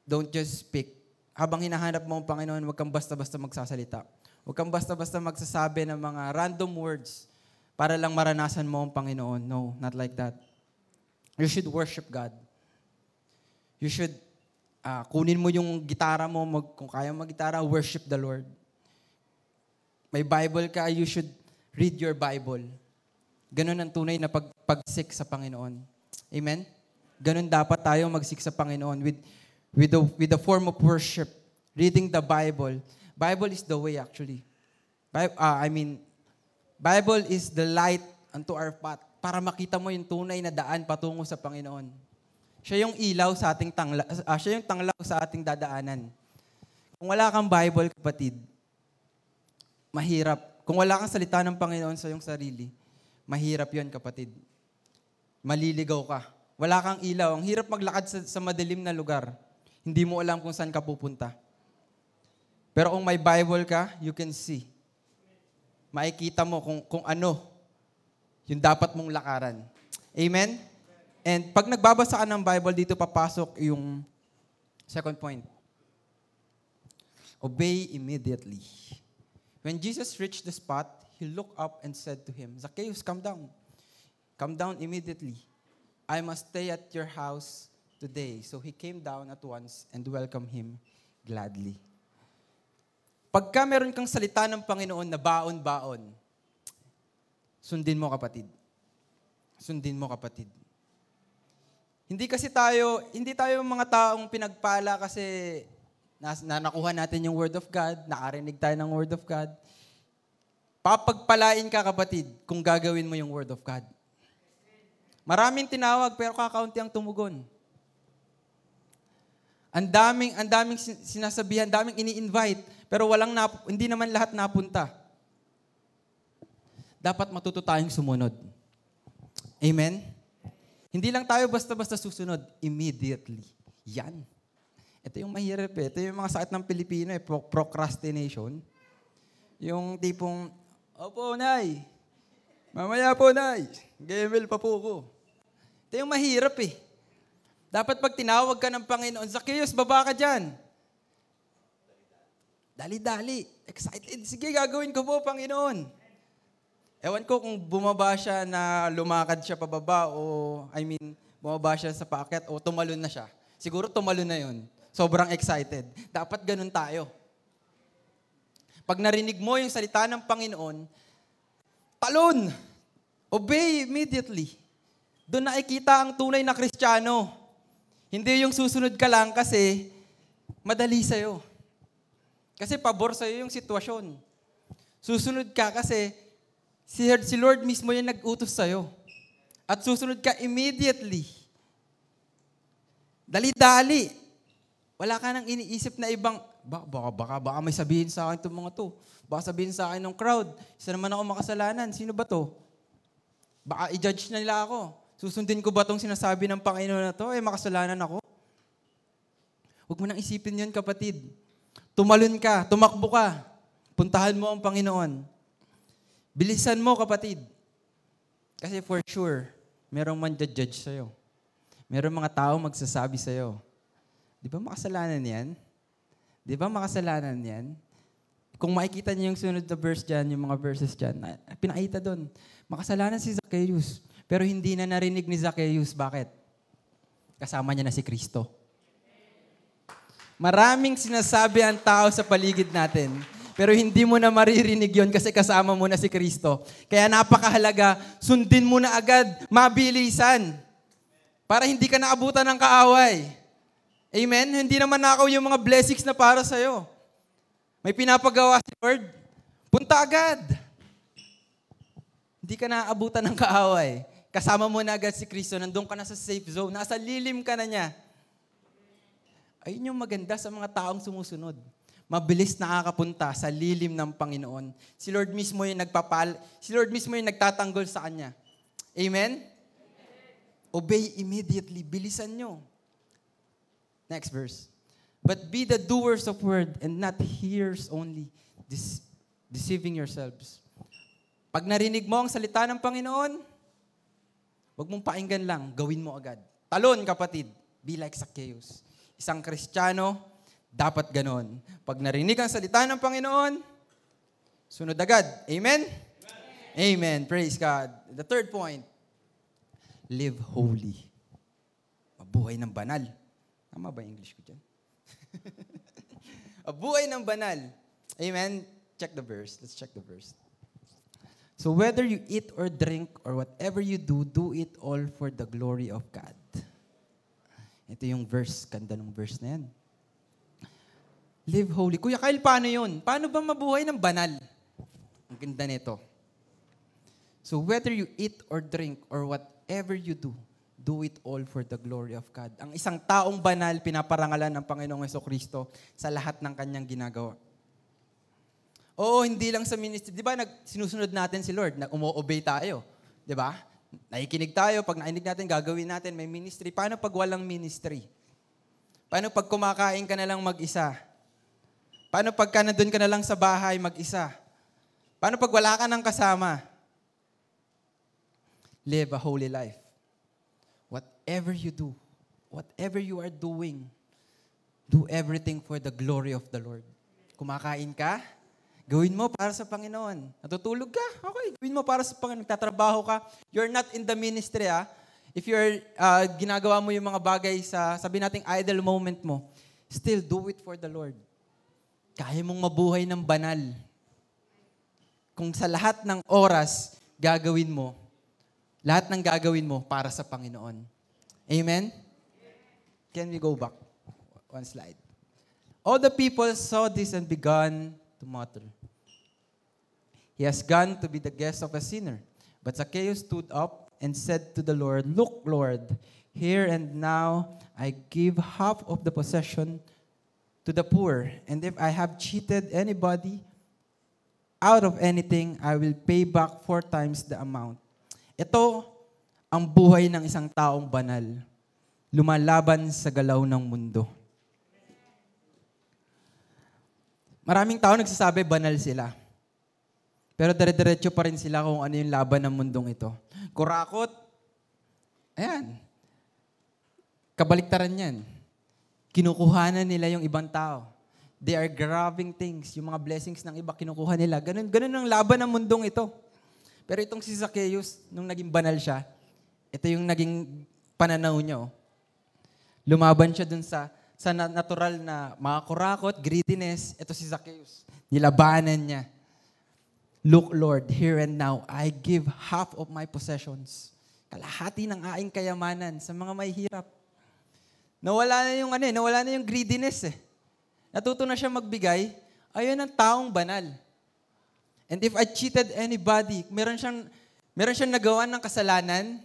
Don't just speak. Habang hinahanap mo ang Panginoon, huwag kang basta-basta magsasalita. Huwag kang basta-basta magsasabi ng mga random words para lang maranasan mo ang Panginoon. No, not like that. You should worship God. You should, uh, kunin mo yung gitara mo, mag, kung kaya mag-gitara, worship the Lord. May Bible ka, you should read your Bible. Ganun ang tunay na pag, pagsik sa Panginoon. Amen? Ganun dapat tayo magsik sa Panginoon with, with, the, with the form of worship. Reading the Bible. Bible is the way actually. Bible, uh, I mean, Bible is the light unto our path para makita mo yung tunay na daan patungo sa Panginoon. Siya yung ilaw sa ating tangla, uh, siya yung tanglaw sa ating dadaanan. Kung wala kang Bible, kapatid, mahirap. Kung wala kang salita ng Panginoon sa iyong sarili, mahirap yon kapatid. Maliligaw ka. Wala kang ilaw. Ang hirap maglakad sa, sa madilim na lugar. Hindi mo alam kung saan ka pupunta. Pero kung may Bible ka, you can see makikita mo kung, kung ano yung dapat mong lakaran. Amen? And pag nagbabasa ka ng Bible, dito papasok yung second point. Obey immediately. When Jesus reached the spot, he looked up and said to him, Zacchaeus, come down. Come down immediately. I must stay at your house today. So he came down at once and welcomed him gladly. Pagka meron kang salita ng Panginoon na baon-baon, sundin mo kapatid. Sundin mo kapatid. Hindi kasi tayo, hindi tayo mga taong pinagpala kasi na, na nakuha natin yung Word of God, nakarinig tayo ng Word of God. Papagpalain ka kapatid kung gagawin mo yung Word of God. Maraming tinawag pero kakaunti ang tumugon. Ang daming, ang daming sinasabihan, daming ini-invite. pero walang nap- hindi naman lahat napunta. Dapat matuto tayong sumunod. Amen? Hindi lang tayo basta-basta susunod. Immediately. Yan. Ito yung mahirap eh. Ito yung mga sakit ng Pilipino eh. Pro- procrastination. Yung tipong, Opo, Nay. Mamaya po, Nay. Gemel pa po ko. Ito yung mahirap eh. Dapat pag tinawag ka ng Panginoon, Zacchaeus, baba ka dyan. Dali-dali. Excited. Sige, gagawin ko po, Panginoon. Ewan ko kung bumaba siya na lumakad siya pababa o, I mean, bumaba siya sa paakyat o tumalon na siya. Siguro tumalon na yun. Sobrang excited. Dapat ganun tayo. Pag narinig mo yung salita ng Panginoon, talon! Obey immediately. Doon nakikita ang tunay na Kristiyano. Hindi yung susunod ka lang kasi madali sa'yo. Kasi pabor sa'yo yung sitwasyon. Susunod ka kasi si, si Lord mismo yung nag-utos sa'yo. At susunod ka immediately. Dali-dali. Wala ka nang iniisip na ibang, baka, baka, baka, baka may sabihin sa akin itong mga to. Baka sabihin sa akin ng crowd, isa naman ako makasalanan. Sino ba to? Baka i-judge na nila ako. Susundin ko ba itong sinasabi ng Panginoon na to? Eh, makasalanan ako. Huwag mo nang isipin yun, kapatid. Tumalon ka, tumakbo ka. Puntahan mo ang Panginoon. Bilisan mo, kapatid. Kasi for sure, merong man judge sa'yo. Merong mga tao magsasabi sa'yo, di ba makasalanan yan? Di ba makasalanan yan? Kung makikita niyo yung sunod na verse dyan, yung mga verses dyan, na- pinakita doon, makasalanan si Zacchaeus. Pero hindi na narinig ni Zacchaeus. Bakit? Kasama niya na si Kristo. Maraming sinasabi ang tao sa paligid natin, pero hindi mo na maririnig yon kasi kasama mo na si Kristo. Kaya napakahalaga, sundin mo na agad, mabilisan, para hindi ka naabutan ng kaaway. Amen? Hindi naman nakaw yung mga blessings na para sa'yo. May pinapagawa si Lord, punta agad. Hindi ka naaabutan ng kaaway. Kasama mo na agad si Kristo, nandun ka na sa safe zone, nasa lilim ka na niya. Ayun yung maganda sa mga taong sumusunod. Mabilis nakakapunta sa lilim ng Panginoon. Si Lord mismo yung nagpapal, si Lord mismo yung nagtatanggol sa kanya. Amen? Obey immediately. Bilisan nyo. Next verse. But be the doers of word and not hearers only, deceiving yourselves. Pag narinig mo ang salita ng Panginoon, huwag mong painggan lang, gawin mo agad. Talon, kapatid. Be like Zacchaeus. Isang Kristiyano, dapat ganon. Pag narinig ang salita ng Panginoon, sunod agad. Amen? Amen. Praise God. The third point, live holy. Mabuhay ng banal. Tama ba English ko dyan? Mabuhay ng banal. Amen? Check the verse. Let's check the verse. So whether you eat or drink or whatever you do, do it all for the glory of God. Ito yung verse. Ganda ng verse na yan. Live holy. Kuya Kyle, paano yun? Paano ba mabuhay ng banal? Ang ganda nito. So whether you eat or drink or whatever you do, do it all for the glory of God. Ang isang taong banal, pinaparangalan ng Panginoong Yeso Kristo sa lahat ng kanyang ginagawa. Oo, hindi lang sa ministry. Di ba, nag, sinusunod natin si Lord, nag umo-obey tayo. Di ba? Nakikinig tayo, pag nainig natin, gagawin natin, may ministry. Paano pag walang ministry? Paano pag kumakain ka na lang mag-isa? Paano pag ka nandun ka na lang sa bahay mag-isa? Paano pag wala ka ng kasama? Live a holy life. Whatever you do, whatever you are doing, do everything for the glory of the Lord. Kumakain ka, gawin mo para sa Panginoon. Natutulog ka, okay, gawin mo para sa Panginoon. Nagtatrabaho ka, you're not in the ministry, ah. If you're, uh, ginagawa mo yung mga bagay sa, sabi nating idle moment mo, still do it for the Lord. Kaya mong mabuhay ng banal. Kung sa lahat ng oras, gagawin mo, lahat ng gagawin mo para sa Panginoon. Amen? Can we go back? One slide. All the people saw this and began to mutter. He has gone to be the guest of a sinner. But Zacchaeus stood up and said to the Lord, Look, Lord, here and now I give half of the possession to the poor, and if I have cheated anybody out of anything, I will pay back four times the amount. Ito ang buhay ng isang taong banal, lumalaban sa galaw ng mundo. Maraming tao nagsasabi banal sila. Pero dire-diretso pa rin sila kung ano yung laban ng mundong ito. Kurakot, ayan, kabaliktaran yan. Kinukuhanan nila yung ibang tao. They are grabbing things. Yung mga blessings ng iba, kinukuha nila. Ganun, ganun ang laban ng mundong ito. Pero itong si Zacchaeus, nung naging banal siya, ito yung naging pananaw niya. oh. Lumaban siya dun sa, sa na- natural na mga kurakot, greediness. Ito si Zacchaeus. Nilabanan niya. Look, Lord, here and now, I give half of my possessions. Kalahati ng aing kayamanan sa mga may hirap. Nawala na yung ano eh, nawala na yung greediness eh. Natuto na siya magbigay. Ayun ang taong banal. And if I cheated anybody, meron siyang, meron siyang nagawa ng kasalanan,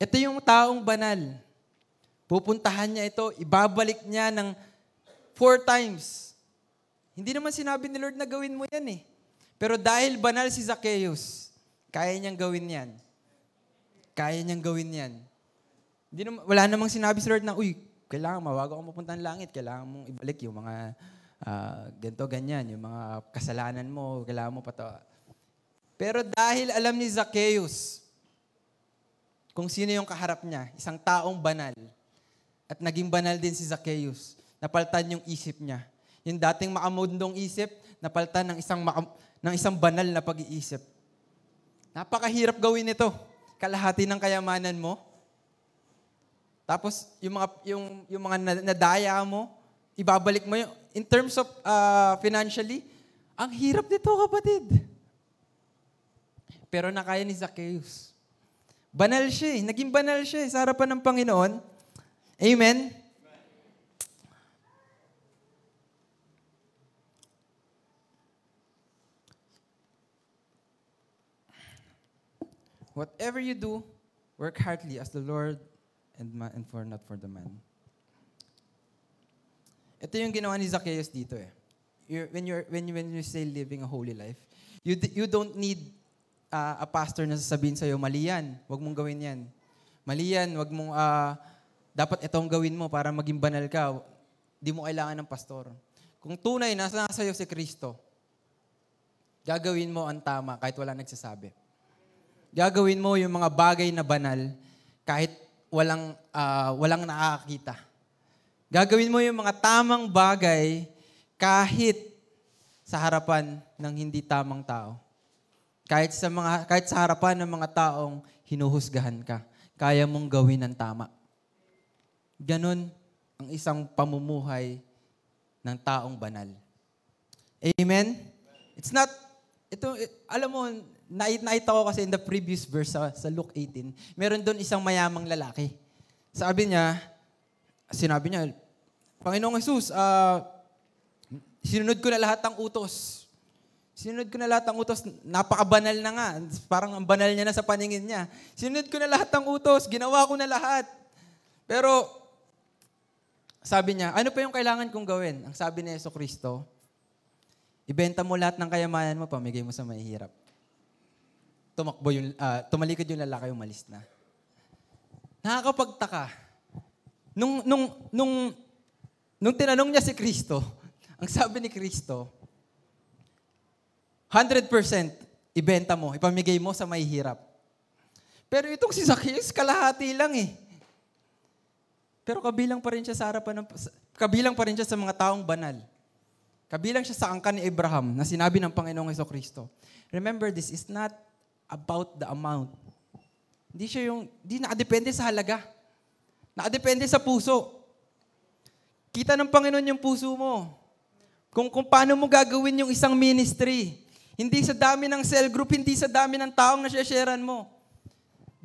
ito yung taong banal. Pupuntahan niya ito, ibabalik niya ng four times. Hindi naman sinabi ni Lord na gawin mo yan eh. Pero dahil banal si Zacchaeus, kaya niyang gawin yan. Kaya niyang gawin yan. Hindi naman, wala namang sinabi si Lord na, uy, kailangan mawago ka mapunta ng langit, kailangan mong ibalik yung mga ah, ganito, ganyan, yung mga kasalanan mo, kailangan mo pata. Pero dahil alam ni Zacchaeus kung sino yung kaharap niya, isang taong banal, at naging banal din si Zacchaeus, napaltan yung isip niya. Yung dating makamundong isip, napaltan ng isang, maka- ng isang banal na pag-iisip. Napakahirap gawin ito. Kalahati ng kayamanan mo, tapos, yung mga, yung, yung mga na- nadaya mo, ibabalik mo yung, in terms of uh, financially, ang hirap nito, kapatid. Pero nakaya ni Zacchaeus. Banal siya eh. Naging banal siya eh, sa harapan ng Panginoon. Amen? Whatever you do, work heartily as the Lord and, ma- and for not for the man. Ito yung ginawa ni Zacchaeus dito eh. You're, when, you're, when, you, when you say living a holy life, you, you don't need uh, a pastor na sasabihin sa'yo, mali yan, huwag mong gawin yan. Mali yan, huwag mong, ah, dapat itong gawin mo para maging banal ka. Di mo kailangan ng pastor. Kung tunay, nasa sa'yo si Kristo, gagawin mo ang tama kahit wala nagsasabi. Gagawin mo yung mga bagay na banal kahit walang, ah, walang nakakakita. Gagawin mo yung mga tamang bagay kahit sa harapan ng hindi tamang tao. Kahit sa mga kahit sa harapan ng mga taong hinuhusgahan ka, kaya mong gawin ang tama. Ganon ang isang pamumuhay ng taong banal. Amen? It's not, ito, alam mo, nait nakita ko kasi in the previous verse sa, sa Luke 18, meron doon isang mayamang lalaki. Sabi niya, sinabi niya, Panginoong Jesus, ah, sinunod ko na lahat ng utos. Sinunod ko na lahat ng utos. Napakabanal na nga. Parang ang banal niya na sa paningin niya. Sinunod ko na lahat ng utos. Ginawa ko na lahat. Pero, sabi niya, ano pa yung kailangan kong gawin? Ang sabi ni Yeso Kristo, ibenta mo lahat ng kayamanan mo, pamigay mo sa mahihirap. Tumakbo yung, ah, tumalikod yung lalaki, umalis na. Nakakapagtaka. Nung, nung, nung, nung tinanong niya si Kristo, ang sabi ni Kristo, 100% ibenta mo, ipamigay mo sa may hirap. Pero itong si Zacchaeus, kalahati lang eh. Pero kabilang pa rin siya sa harapan ng, kabilang pa rin siya sa mga taong banal. Kabilang siya sa angkan ni Abraham na sinabi ng Panginoong Heso Kristo. Remember, this is not about the amount. Hindi siya yung, hindi nakadepende sa halaga. Nakadepende sa puso. Kita ng Panginoon yung puso mo. Kung, kung paano mo gagawin yung isang ministry. Hindi sa dami ng cell group, hindi sa dami ng taong na-sharean mo.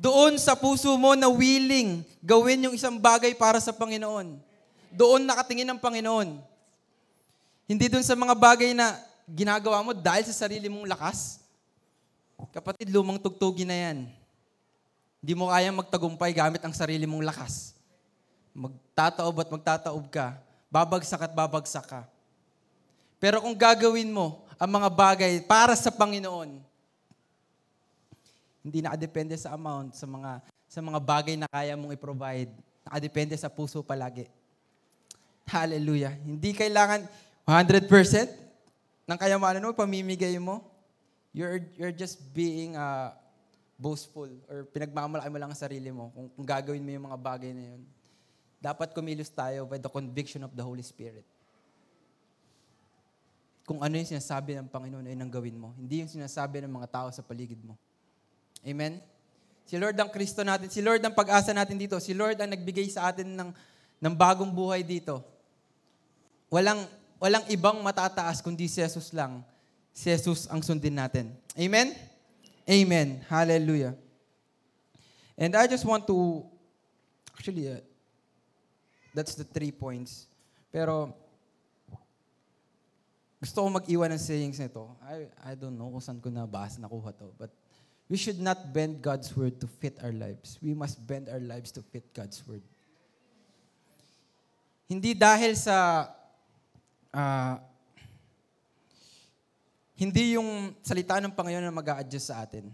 Doon sa puso mo na willing gawin yung isang bagay para sa Panginoon. Doon nakatingin ang Panginoon. Hindi doon sa mga bagay na ginagawa mo dahil sa sarili mong lakas. Kapatid, lumang tugtugin na yan. Hindi mo kayang magtagumpay gamit ang sarili mong lakas. Magtataob at magtataob ka. babagsak at babagsak ka. Pero kung gagawin mo ang mga bagay para sa Panginoon, hindi nakadepende sa amount, sa mga, sa mga bagay na kaya mong i-provide. Nakadepende sa puso palagi. Hallelujah. Hindi kailangan 100% ng kayamanan mo, pamimigay mo. You're, you're just being uh, boastful or pinagmamalaki mo lang ang sarili mo kung, kung gagawin mo yung mga bagay na yun. Dapat kumilos tayo by the conviction of the Holy Spirit. Kung ano yung sinasabi ng Panginoon ay nang gawin mo. Hindi yung sinasabi ng mga tao sa paligid mo. Amen? Si Lord ang Kristo natin. Si Lord ang pag-asa natin dito. Si Lord ang nagbigay sa atin ng, ng bagong buhay dito. Walang, walang ibang matataas kundi si Jesus lang. Si Jesus ang sundin natin. Amen? Amen. Hallelujah. And I just want to, actually, uh, that's the three points. Pero, gusto ko mag-iwan ng sayings nito. I, I don't know kung saan ko nabasa, nakuha to. But we should not bend God's word to fit our lives. We must bend our lives to fit God's word. Hindi dahil sa uh, hindi yung salita ng Panginoon na mag adjust sa atin.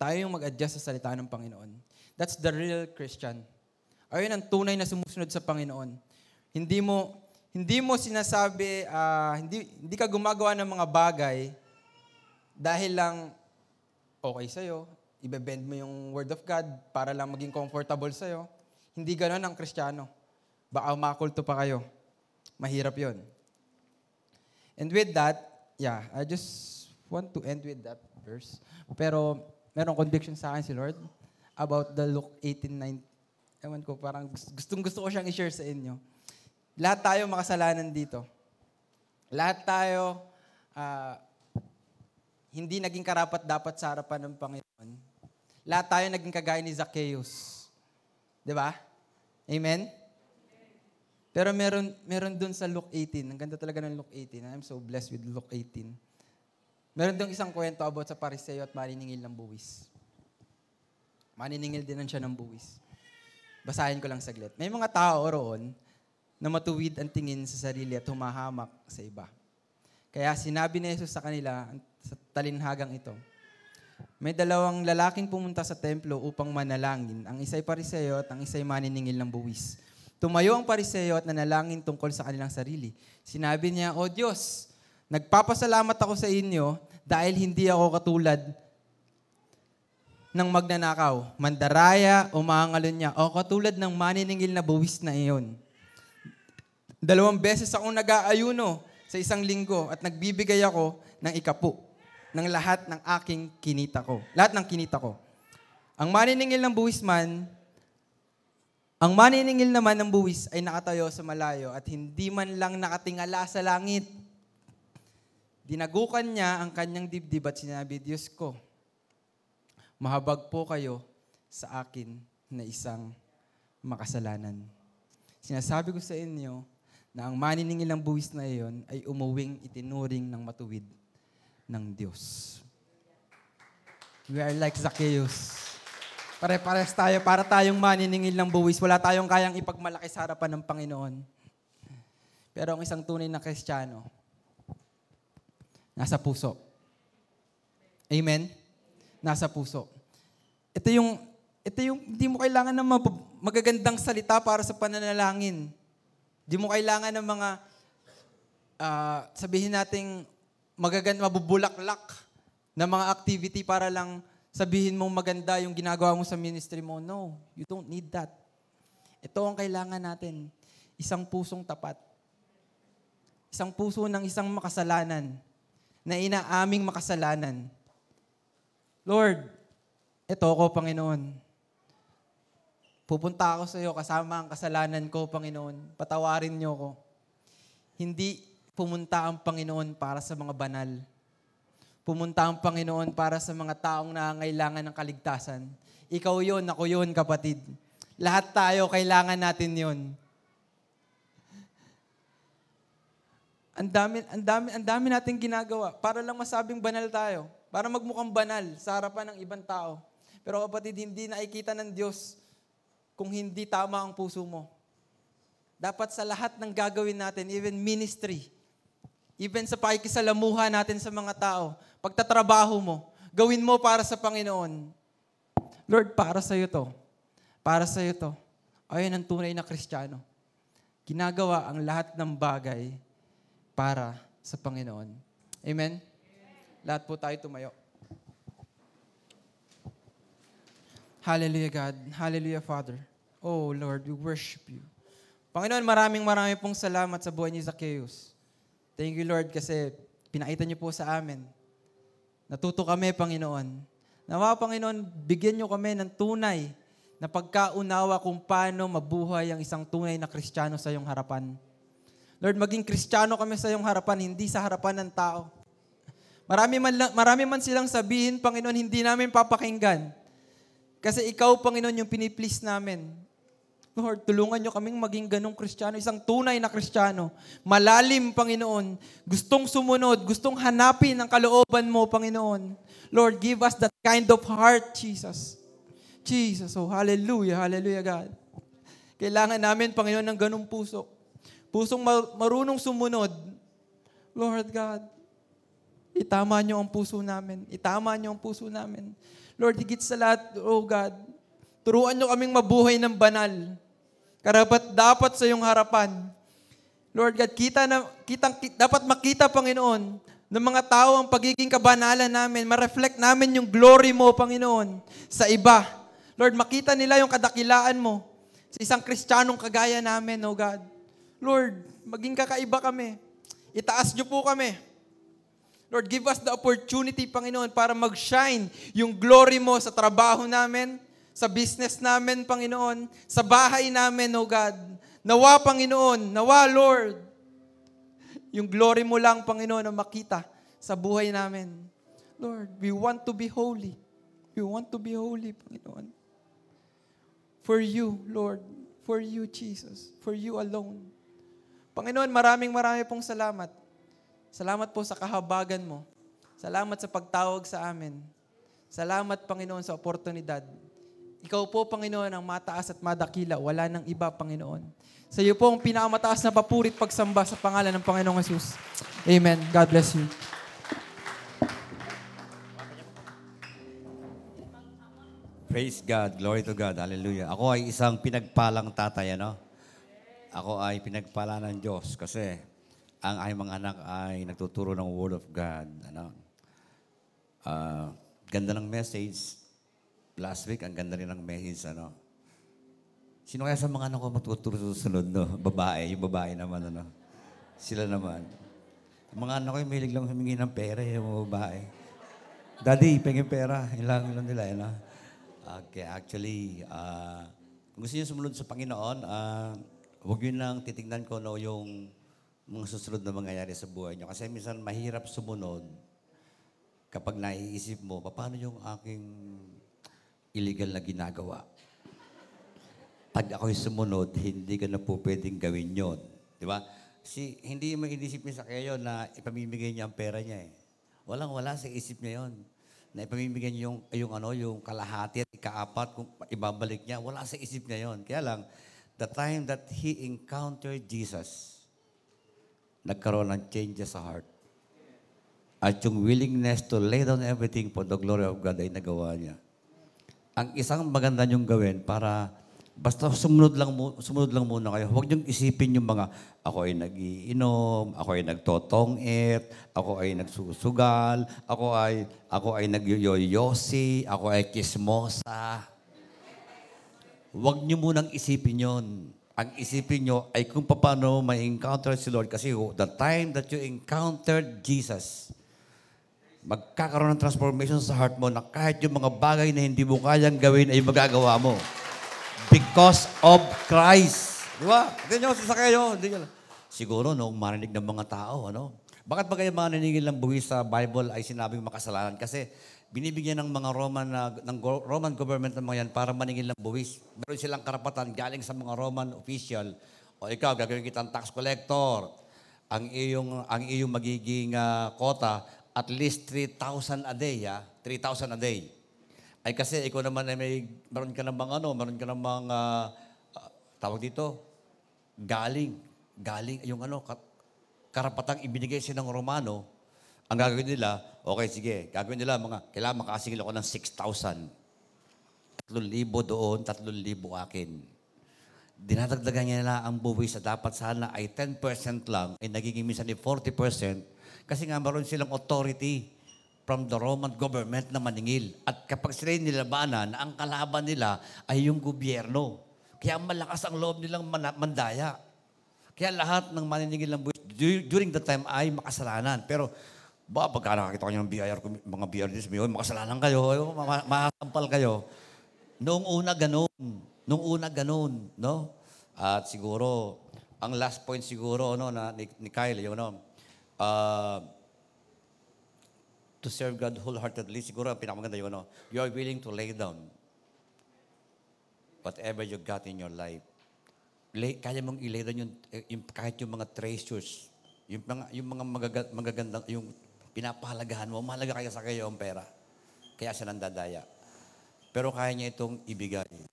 Tayo yung mag-adjust sa salita ng Panginoon. That's the real Christian. Ayun ang tunay na sumusunod sa Panginoon. Hindi mo hindi mo sinasabi, uh, hindi, hindi ka gumagawa ng mga bagay dahil lang okay sa'yo, ibebend mo yung word of God para lang maging comfortable sa'yo. Hindi ganon ang kristyano. Baka makulto pa kayo. Mahirap yon. And with that, yeah, I just want to end with that verse. Pero merong conviction sa akin si Lord about the Luke 18:9. Ewan ko, parang gustong gusto ko siyang i-share sa inyo. Lahat tayo makasalanan dito. Lahat tayo uh, hindi naging karapat dapat sa harapan ng Panginoon. Lahat tayo naging kagaya ni Zacchaeus. 'Di ba? Amen? Pero meron meron doon sa Luke 18. Ang ganda talaga ng Luke 18. I'm so blessed with Luke 18. Meron doon isang kwento about sa pariseo at maniningil ng buwis. Maniningil din siya ng buwis. Basahin ko lang saglit. May mga tao roon na matuwid ang tingin sa sarili at humahamak sa iba. Kaya sinabi ni Jesus sa kanila sa talinhagang ito, may dalawang lalaking pumunta sa templo upang manalangin. Ang isa'y pariseo at ang isa'y maniningil ng buwis. Tumayo ang pariseo at nanalangin tungkol sa kanilang sarili. Sinabi niya, O Diyos, nagpapasalamat ako sa inyo dahil hindi ako katulad ng magnanakaw, mandaraya o mangalon niya, o katulad ng maniningil na buwis na iyon. Dalawang beses akong nag-aayuno sa isang linggo at nagbibigay ako ng ikapu ng lahat ng aking kinita ko. Lahat ng kinita ko. Ang maniningil ng buwis man, ang maniningil naman ng buwis ay nakatayo sa malayo at hindi man lang nakatingala sa langit. Dinagukan niya ang kanyang dibdib at sinabi, Diyos ko, mahabag po kayo sa akin na isang makasalanan. Sinasabi ko sa inyo, na ang maniningil ng buwis na iyon ay umuwing itinuring ng matuwid ng Diyos. We are like Zacchaeus. Pare-pares tayo, para tayong maniningil ng buwis. Wala tayong kayang ipagmalaki sa harapan ng Panginoon. Pero ang isang tunay na kristyano, nasa puso. Amen? Nasa puso. Ito yung, ito yung, hindi mo kailangan ng magagandang salita para sa pananalangin. Di mo kailangan ng mga, uh, sabihin nating magaganda, mabubulaklak na mga activity para lang sabihin mong maganda yung ginagawa mo sa ministry mo. No, you don't need that. Ito ang kailangan natin. Isang pusong tapat. Isang puso ng isang makasalanan na inaaming makasalanan. Lord, ito ako, Panginoon Pupunta ako sa iyo kasama ang kasalanan ko, Panginoon. Patawarin niyo ko. Hindi pumunta ang Panginoon para sa mga banal. Pumunta ang Panginoon para sa mga taong nangangailangan ng kaligtasan. Ikaw yon, ako yon, kapatid. Lahat tayo, kailangan natin yon. Ang dami, ang dami, ang dami nating ginagawa para lang masabing banal tayo. Para magmukhang banal sa harapan ng ibang tao. Pero kapatid, hindi nakikita ng Diyos kung hindi tama ang puso mo. Dapat sa lahat ng gagawin natin, even ministry, even sa pakikisalamuha natin sa mga tao, pagtatrabaho mo, gawin mo para sa Panginoon. Lord, para sa iyo to. Para sa iyo to. Ayun ang tunay na Kristiyano. Ginagawa ang lahat ng bagay para sa Panginoon. Amen? Lahat po tayo tumayo. Hallelujah, God. Hallelujah, Father. Oh, Lord, we worship you. Panginoon, maraming maraming pong salamat sa buhay ni Zacchaeus. Thank you, Lord, kasi pinakita niyo po sa amin. Natuto kami, Panginoon. Nawa, Panginoon, bigyan niyo kami ng tunay na pagkaunawa kung paano mabuhay ang isang tunay na Kristiyano sa iyong harapan. Lord, maging Kristiyano kami sa iyong harapan, hindi sa harapan ng tao. Marami man, marami man silang sabihin, Panginoon, hindi namin papakinggan. Kasi ikaw, Panginoon, yung piniplease namin. Lord, tulungan nyo kaming maging ganong Kristiyano, isang tunay na Kristiyano. Malalim, Panginoon. Gustong sumunod, gustong hanapin ang kalooban mo, Panginoon. Lord, give us that kind of heart, Jesus. Jesus, oh, hallelujah, hallelujah, God. Kailangan namin, Panginoon, ng ganong puso. Pusong ma- marunong sumunod. Lord God, itama niyo ang puso namin. Itama niyo ang puso namin. Lord, higit sa lahat, oh God, turuan niyo kaming mabuhay ng banal. Karapat dapat sa iyong harapan. Lord God, kita na, kitang, ki- dapat makita, Panginoon, ng mga tao ang pagiging kabanalan namin. Ma-reflect namin yung glory mo, Panginoon, sa iba. Lord, makita nila yung kadakilaan mo sa isang kristyanong kagaya namin, oh God. Lord, maging kakaiba kami. Itaas niyo po kami. Lord, give us the opportunity, Panginoon, para mag-shine yung glory mo sa trabaho namin, sa business namin, Panginoon, sa bahay namin, oh God. Nawa, Panginoon, nawa, Lord, yung glory mo lang, Panginoon, na makita sa buhay namin. Lord, we want to be holy. We want to be holy, Panginoon. For you, Lord. For you, Jesus. For you alone. Panginoon, maraming marami pong salamat. Salamat po sa kahabagan mo. Salamat sa pagtawag sa amin. Salamat, Panginoon, sa oportunidad. Ikaw po, Panginoon, ang mataas at madakila. Wala nang iba, Panginoon. Sa iyo po ang pinakamataas na papurit pagsamba sa pangalan ng Panginoong Jesus. Amen. God bless you. Praise God. Glory to God. Hallelujah. Ako ay isang pinagpalang tatay, ano? Ako ay pinagpala ng Diyos kasi ang aking mga anak ay nagtuturo ng Word of God. Ano? Ah, ganda ng message. Last week, ang ganda rin ng message. Ano? Sino kaya sa mga anak ko susunod? No? Babae. Yung babae naman. Ano? Sila naman. Mga anak ko, yung mahilig lang humingi ng pera. Yung mga babae. Daddy, pengin pera. Ilang ilang nila, ah. Okay, actually, ah, kung gusto niyo sumunod sa Panginoon, ah, huwag yun lang titignan ko no, yung mga susunod na mangyayari sa buhay niyo. Kasi minsan mahirap sumunod kapag naiisip mo, paano yung aking illegal na ginagawa? Pag ako'y sumunod, hindi ka na po pwedeng gawin yon, Di ba? Si, hindi mo inisip sa kayo na ipamimigay niya ang pera niya eh. Walang wala sa isip niya yon na ipamimigay niya yung, yung, ano, yung kalahati at ikaapat, kung ibabalik niya, wala sa isip niya yon. Kaya lang, the time that he encountered Jesus, nagkaroon ng changes sa heart. At yung willingness to lay down everything for the glory of God ay nagawa niya. Ang isang maganda niyong gawin para basta sumunod lang, mu- sumunod lang muna kayo. Huwag niyong isipin yung mga, ako ay nagiinom, ako ay nagtotongit, ako ay nagsusugal, ako ay, ako ay nagyoyosi, ako ay kismosa. Huwag niyo munang isipin yon. Ang isipin niyo ay kung paano may encounter si Lord. Kasi the time that you encountered Jesus, magkakaroon ng transformation sa heart mo na kahit yung mga bagay na hindi mo kayang gawin ay magagawa mo. Because of Christ. Di ba? Hindi nyo, sasakayo. Hindi nyo. Siguro, noong marinig ng mga tao, ano? Bakit ba kayo mga naningil ng buwis sa Bible ay sinabing makasalanan? Kasi binibigyan ng mga Roman na, ng Roman government ng mga yan para maningil ng buwis. Meron silang karapatan galing sa mga Roman official. O ikaw, gagawin kitang tax collector. Ang iyong, ang iyong magiging ah, kota, at least 3,000 a day, ah. 3,000 a day. Ay kasi ikaw naman ay may, meron ka namang ano, meron ka namang, ah, ah, tawag dito, galing, galing, yung ano, ka- karapatang ibinigay sa ng Romano, ang gagawin nila, okay, sige, gagawin nila mga, kailangan makasingil ako ng 6,000. 3,000 doon, 3,000 akin. Dinadagdagan niya nila ang buwis sa dapat sana ay 10% lang, ay nagiging minsan ay 40% kasi nga meron silang authority from the Roman government na maningil. At kapag sila nilabanan, ang kalaban nila ay yung gobyerno. Kaya malakas ang loob nilang mandaya. Kaya lahat ng maniningil ng buwis du- during the time ay makasalanan. Pero ba, pagka nakakita ko ng BIR, mga BIR this, may, makasalanan kayo, ma- ma- masasampal kayo. Noong una ganun. Noong una ganun, no? At siguro, ang last point siguro, no, na ni, ni Kyle, yung ano, uh, to serve God wholeheartedly, siguro ang pinakamaganda yung ano, you are willing to lay down whatever you got in your life. Lay, kaya mong ilay down yung, eh, yung, kahit yung mga treasures, yung mga, yung mga magaga- magagandang, yung pinapahalagahan mo, mahalaga kaya sa kayo ang pera. Kaya siya nandadaya. Pero kaya niya itong ibigay.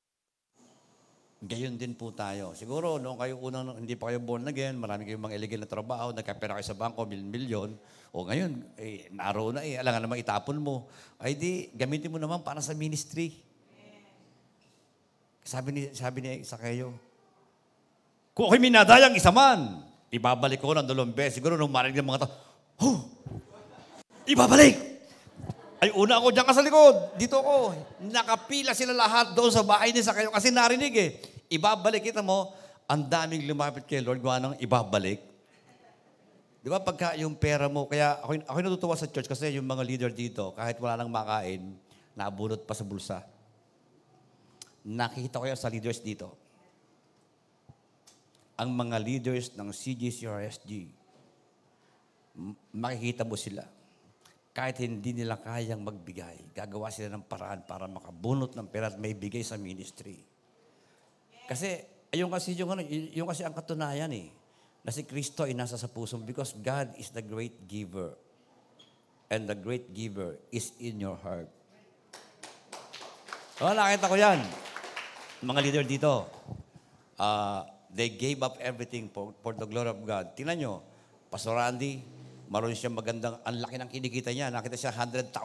Gayon din po tayo. Siguro, noong kayo unang, hindi pa kayo born again, marami kayong mga illegal na trabaho, nagkapera kayo sa bangko, milyon-milyon. O ngayon, eh, naroon na eh, alangan naman itapon mo. Ay di, gamitin mo naman para sa ministry. Sabi ni, sabi ni isa kayo, kung ako'y minadayang isa man, ibabalik ko ng dalawang beses. Siguro nung marinig ng mga tao, huh, ibabalik! Ay, una ako dyan ka sa likod. Dito ako. Nakapila sila lahat doon sa bahay ni Sakayo kasi narinig eh. Ibabalik kita mo, ang daming lumapit kay Lord, gawa ng ibabalik. Di ba pagka yung pera mo, kaya ako, ako natutuwa sa church kasi yung mga leader dito, kahit wala nang makain, nabulot pa sa bulsa. Nakikita ko yan sa leaders dito. Ang mga leaders ng CGCRSG, makikita mo sila kahit hindi nila kayang magbigay, gagawa sila ng paraan para makabunot ng pera at may bigay sa ministry. Kasi, ayun kasi yung, ano, yung kasi ang katunayan eh, na si Kristo ay nasa sa puso because God is the great giver. And the great giver is in your heart. Oh, nakita ko yan. Mga leader dito, uh, they gave up everything for, for the glory of God. Tingnan nyo, Pastor Randy, maroon siya magandang, ang laki ng kinikita niya. Nakita siya 100,000.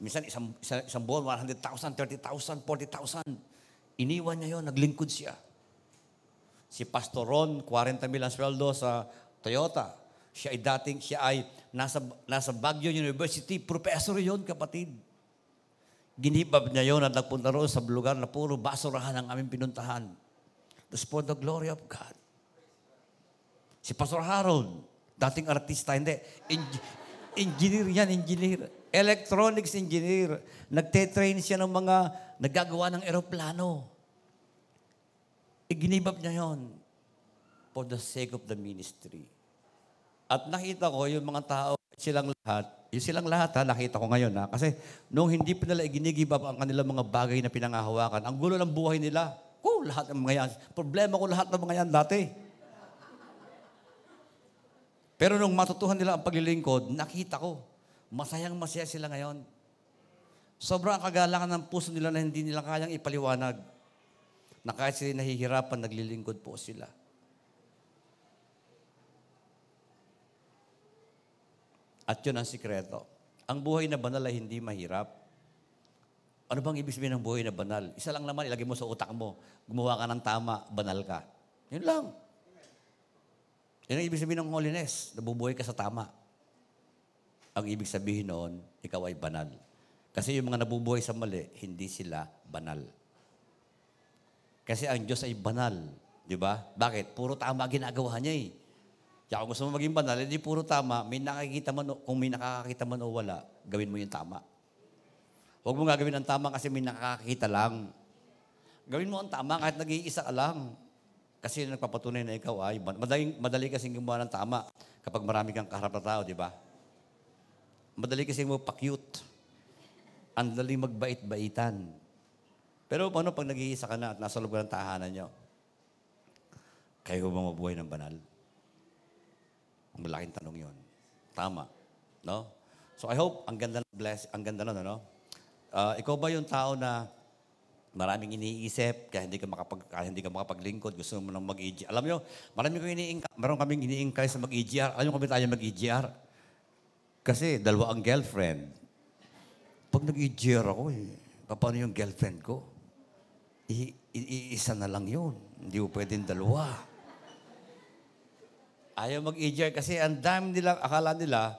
Minsan isang, isang, isang buwan, 100,000, 30,000, 40,000. Iniwan niya yon, naglingkod siya. Si Pastor Ron, 40 mil ang sweldo sa Toyota. Siya ay dating, siya ay nasa, nasa Baguio University. Professor yon kapatid. Ginibab niya yon at nagpunta roon sa lugar na puro basurahan ang aming pinuntahan. That's for the glory of God. Si Pastor Harold, dating artista, hindi. Eng- engineer yan, engineer. Electronics engineer. Nagte-train siya ng mga nagagawa ng eroplano. Iginibab niya yon for the sake of the ministry. At nakita ko yung mga tao, silang lahat, yung silang lahat ha, nakita ko ngayon ha, kasi nung hindi pa nila iginigibab ang kanilang mga bagay na pinangahawakan, ang gulo ng buhay nila, ko lahat ng mga yan, problema ko lahat ng mga yan dati. Pero nung matutuhan nila ang paglilingkod, nakita ko, masayang masaya sila ngayon. Sobrang kagalangan ng puso nila na hindi nila kayang ipaliwanag na kahit sila nahihirapan, naglilingkod po sila. At yun ang sikreto. Ang buhay na banal ay hindi mahirap. Ano bang ibig sabihin ng buhay na banal? Isa lang naman, ilagay mo sa utak mo. Gumawa ka ng tama, banal ka. Yun lang. Yan ang ibig sabihin ng holiness. Nabubuhay ka sa tama. Ang ibig sabihin noon, ikaw ay banal. Kasi yung mga nabubuhay sa mali, hindi sila banal. Kasi ang Diyos ay banal. Di ba? Bakit? Puro tama ginagawa niya eh. Kaya kung gusto mo maging banal, hindi puro tama. May nakakita man, kung may nakakakita man o wala, gawin mo yung tama. Huwag mo gagawin ang tama kasi may nakakakita lang. Gawin mo ang tama kahit nag-iisa ka lang. Kasi nagpapatunay na ikaw ay ban- madali, madali kasing gumawa ng tama kapag marami kang kaharap na tao, di ba? Madali kasing mo pa-cute. Ang dali magbait-baitan. Pero paano pag nag-iisa ka na at nasa ka ng tahanan nyo? Kayo ba mabuhay ng banal? Malaking tanong yon. Tama. No? So I hope ang ganda ng bless, ang ganda nun, ano? Ah, ikaw ba yung tao na maraming iniisip, kaya hindi ka makapag kaya hindi ka makapaglingkod, gusto mo nang mag-EGR. Alam niyo, marami ko iniingka, meron kaming iniingkay sa mag-EGR. Alam niyo bakit tayo mag-EGR? Kasi dalawa ang girlfriend. Pag nag-EGR ako, eh, paano yung girlfriend ko? I, i- isa na lang yun. Hindi mo pwedeng dalawa. Ayaw mag-EGR kasi ang dami nila, akala nila,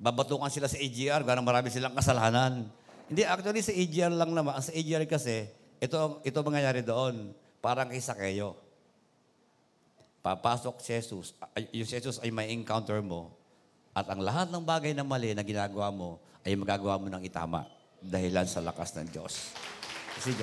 babatukan sila sa EGR, gano'ng marami silang kasalanan. Hindi, actually sa EGR lang naman. Sa EGR kasi, ito, ito ang mangyayari doon. Parang kay Sakeo. Papasok si Jesus. ay- Yung si Jesus ay may encounter mo. At ang lahat ng bagay na mali na ginagawa mo, ay magagawa mo ng itama. Dahilan sa lakas ng Diyos. Kasi